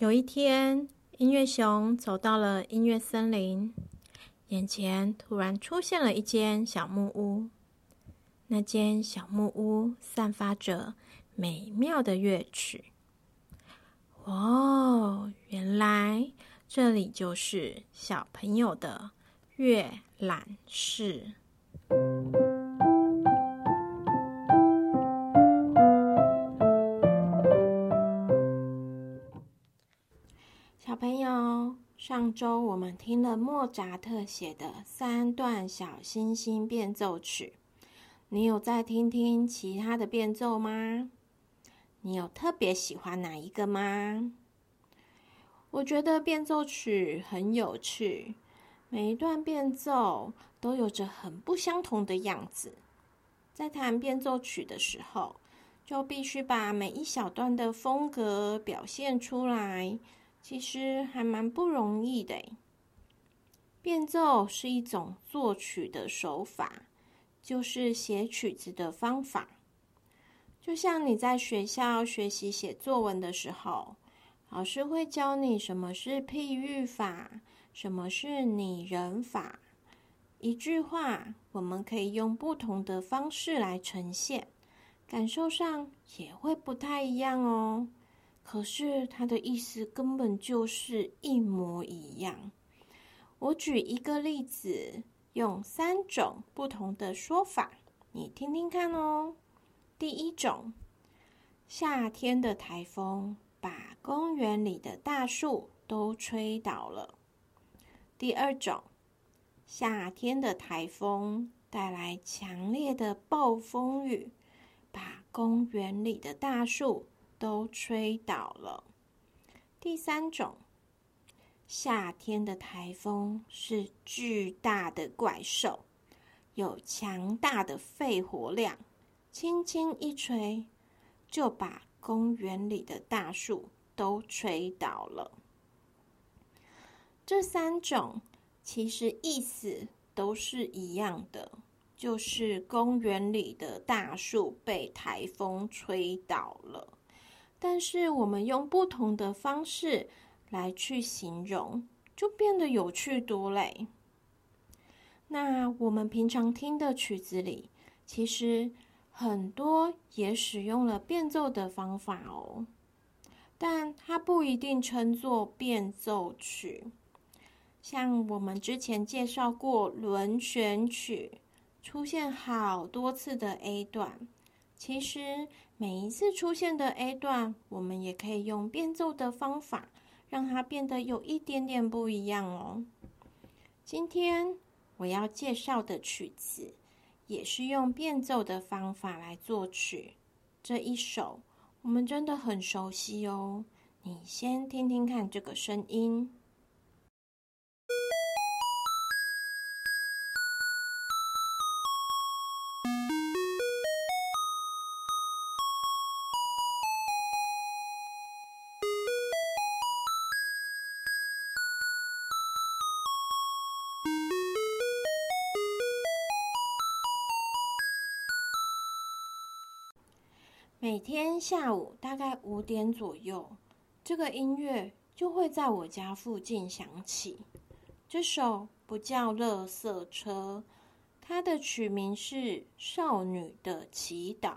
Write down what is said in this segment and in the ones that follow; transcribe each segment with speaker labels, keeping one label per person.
Speaker 1: 有一天，音乐熊走到了音乐森林，眼前突然出现了一间小木屋。那间小木屋散发着美妙的乐曲。哦，原来这里就是小朋友的阅览室。周我们听了莫扎特写的三段小星星变奏曲，你有再听听其他的变奏吗？你有特别喜欢哪一个吗？我觉得变奏曲很有趣，每一段变奏都有着很不相同的样子。在弹变奏曲的时候，就必须把每一小段的风格表现出来，其实还蛮不容易的。变奏是一种作曲的手法，就是写曲子的方法。就像你在学校学习写作文的时候，老师会教你什么是譬喻法，什么是拟人法。一句话，我们可以用不同的方式来呈现，感受上也会不太一样哦。可是它的意思根本就是一模一样。我举一个例子，用三种不同的说法，你听听看哦。第一种，夏天的台风把公园里的大树都吹倒了。第二种，夏天的台风带来强烈的暴风雨，把公园里的大树都吹倒了。第三种，夏天的台风是巨大的怪兽，有强大的肺活量。轻轻一吹，就把公园里的大树都吹倒了。这三种其实意思都是一样的，就是公园里的大树被台风吹倒了。但是我们用不同的方式来去形容，就变得有趣多嘞。那我们平常听的曲子里，其实。很多也使用了变奏的方法哦，但它不一定称作变奏曲。像我们之前介绍过轮旋曲，出现好多次的 A 段，其实每一次出现的 A 段，我们也可以用变奏的方法，让它变得有一点点不一样哦。今天我要介绍的曲子。也是用变奏的方法来作曲，这一首我们真的很熟悉哦。你先听听看这个声音。每天下午大概五点左右，这个音乐就会在我家附近响起。这首不叫《垃圾车》，它的曲名是《少女的祈祷》，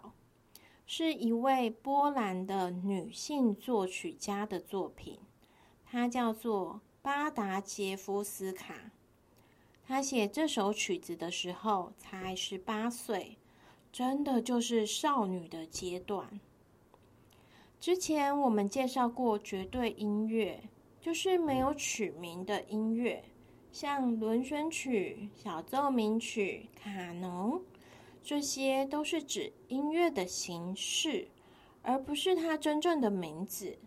Speaker 1: 是一位波兰的女性作曲家的作品。她叫做巴达杰夫斯卡。她写这首曲子的时候才十八岁。真的就是少女的阶段。之前我们介绍过绝对音乐，就是没有曲名的音乐，像轮旋曲、小奏鸣曲、卡农，这些都是指音乐的形式，而不是它真正的名字。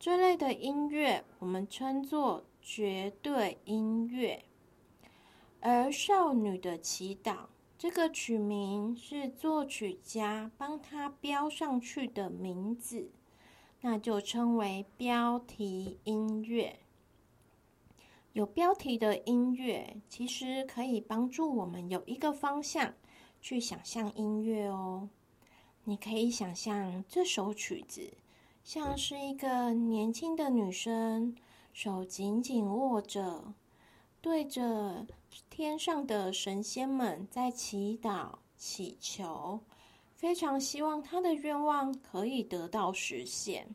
Speaker 1: 这类的音乐我们称作绝对音乐，而少女的祈祷。这个曲名是作曲家帮他标上去的名字，那就称为标题音乐。有标题的音乐，其实可以帮助我们有一个方向去想象音乐哦。你可以想象这首曲子像是一个年轻的女生，手紧紧握着，对着天上的神仙们在祈祷祈求，非常希望他的愿望可以得到实现。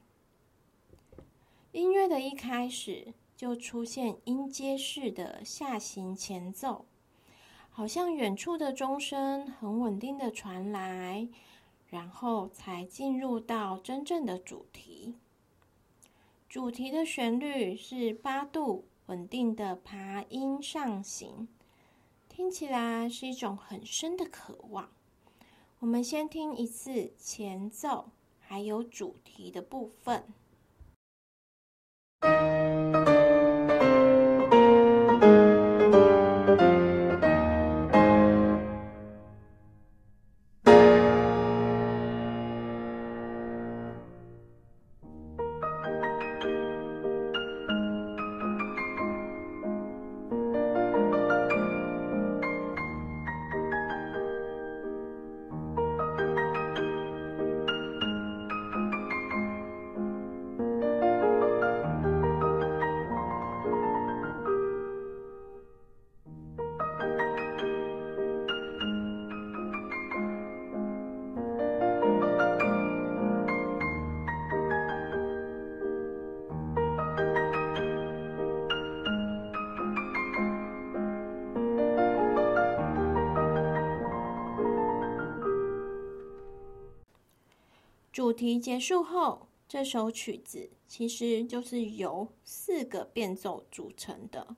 Speaker 1: 音乐的一开始就出现音阶式的下行前奏。好像远处的钟声很稳定的传来，然后才进入到真正的主题。主题的旋律是八度稳定的爬音上行，听起来是一种很深的渴望。我们先听一次前奏，还有主题的部分。主题结束后，这首曲子其实就是由四个变奏组成的。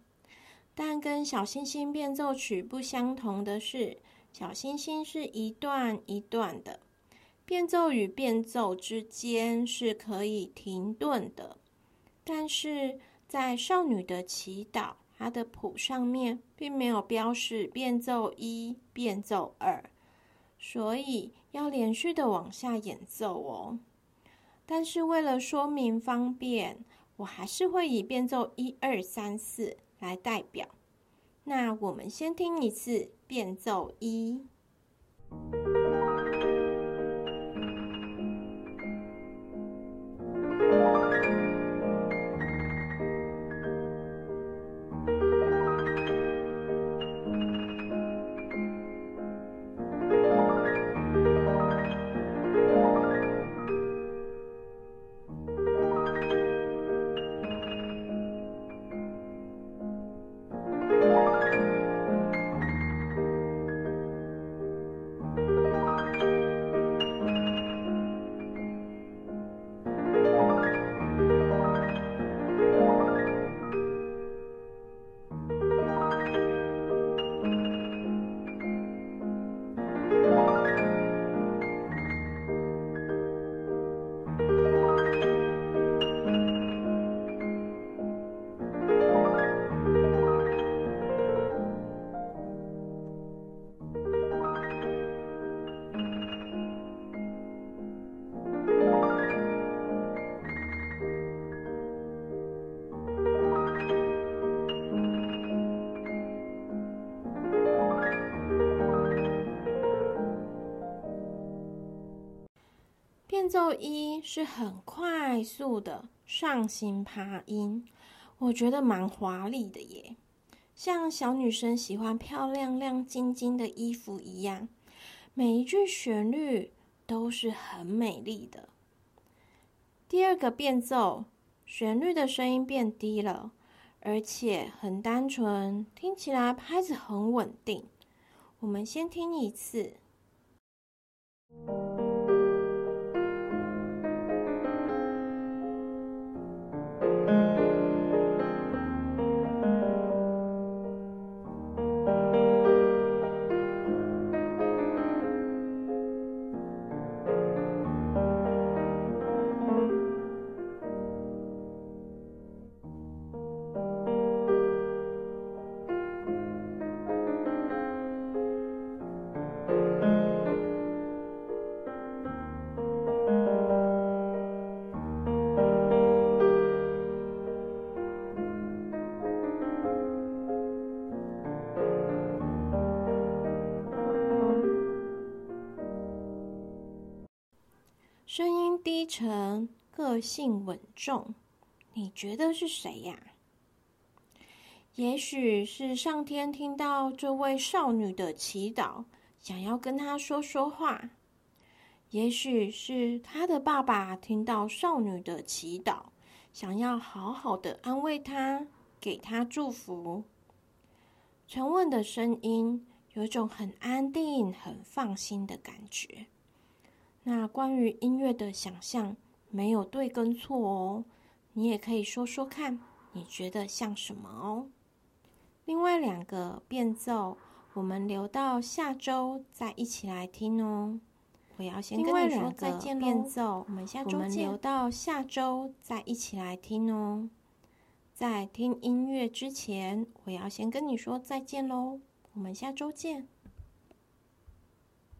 Speaker 1: 但跟小星星变奏曲不相同的是，小星星是一段一段的，变奏与变奏之间是可以停顿的。但是在少女的祈祷，它的谱上面并没有标示变奏一、变奏二。所以要连续的往下演奏哦，但是为了说明方便，我还是会以变奏一二三四来代表。那我们先听一次变奏一。奏一是很快速的上行爬音，我觉得蛮华丽的耶，像小女生喜欢漂亮亮晶晶的衣服一样，每一句旋律都是很美丽的。第二个变奏，旋律的声音变低了，而且很单纯，听起来拍子很稳定。我们先听一次。声音低沉，个性稳重，你觉得是谁呀？也许是上天听到这位少女的祈祷，想要跟她说说话；也许是她的爸爸听到少女的祈祷，想要好好的安慰她，给她祝福。沉稳的声音，有一种很安定、很放心的感觉。那关于音乐的想象，没有对跟错哦，你也可以说说看，你觉得像什么哦？另外两个变奏，我们留到下周再一起来听哦。我要先跟你说再见喽。变奏，我们下周见。我们留到下周再一起来听哦。在听音乐之前，我要先跟你说再见喽，我们下周见。